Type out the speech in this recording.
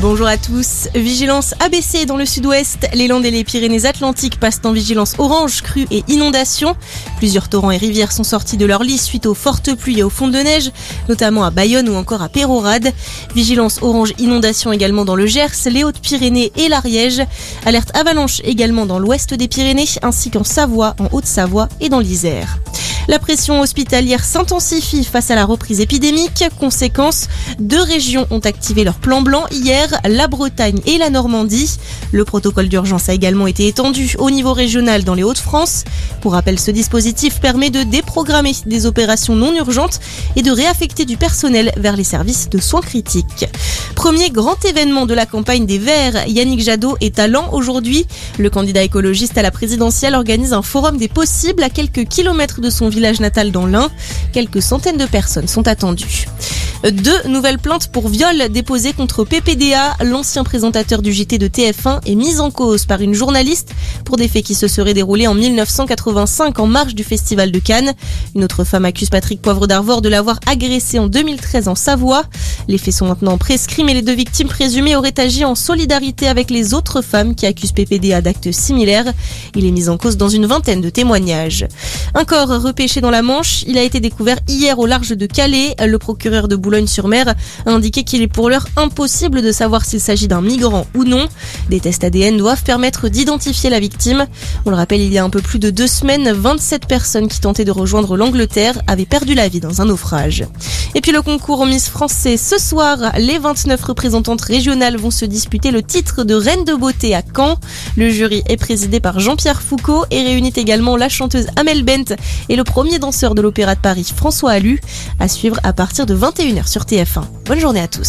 Bonjour à tous. Vigilance ABC dans le sud-ouest. Les Landes et les Pyrénées-Atlantiques passent en vigilance orange, crue et inondation. Plusieurs torrents et rivières sont sortis de leur lit suite aux fortes pluies et aux fonds de neige, notamment à Bayonne ou encore à Pérorade. Vigilance orange inondation également dans le Gers, les Hautes-Pyrénées et l'Ariège. Alerte avalanche également dans l'ouest des Pyrénées ainsi qu'en Savoie, en Haute-Savoie et dans l'Isère. La pression hospitalière s'intensifie face à la reprise épidémique. Conséquence, deux régions ont activé leur plan blanc hier, la Bretagne et la Normandie. Le protocole d'urgence a également été étendu au niveau régional dans les Hauts-de-France. Pour rappel, ce dispositif permet de déprogrammer des opérations non urgentes et de réaffecter du personnel vers les services de soins critiques. Premier grand événement de la campagne des Verts, Yannick Jadot est à Lens aujourd'hui. Le candidat écologiste à la présidentielle organise un forum des possibles à quelques kilomètres de son village natal dans l'Ain. Quelques centaines de personnes sont attendues. Deux nouvelles plaintes pour viol déposées contre PPDA. L'ancien présentateur du JT de TF1 est mis en cause par une journaliste pour des faits qui se seraient déroulés en 1985 en marge du Festival de Cannes. Une autre femme accuse Patrick Poivre d'Arvor de l'avoir agressé en 2013 en Savoie. Les faits sont maintenant prescrits mais les deux victimes présumées auraient agi en solidarité avec les autres femmes qui accusent PPDA d'actes similaires. Il est mis en cause dans une vingtaine de témoignages. Un corps repêché dans la Manche, il a été découvert hier au large de Calais. Le procureur de Boulogne-sur-Mer a indiqué qu'il est pour l'heure impossible de savoir s'il s'agit d'un migrant ou non. Des tests ADN doivent permettre d'identifier la victime. On le rappelle, il y a un peu plus de deux semaines, 27 personnes qui tentaient de rejoindre l'Angleterre avaient perdu la vie dans un naufrage. Et puis le concours Miss Français ce soir, les 29 représentantes régionales vont se disputer le titre de Reine de beauté à Caen. Le jury est présidé par Jean-Pierre Foucault et réunit également la chanteuse Amel Bent et le premier danseur de l'Opéra de Paris, François Allu, à suivre à partir de 21h sur TF1. Bonne journée à tous.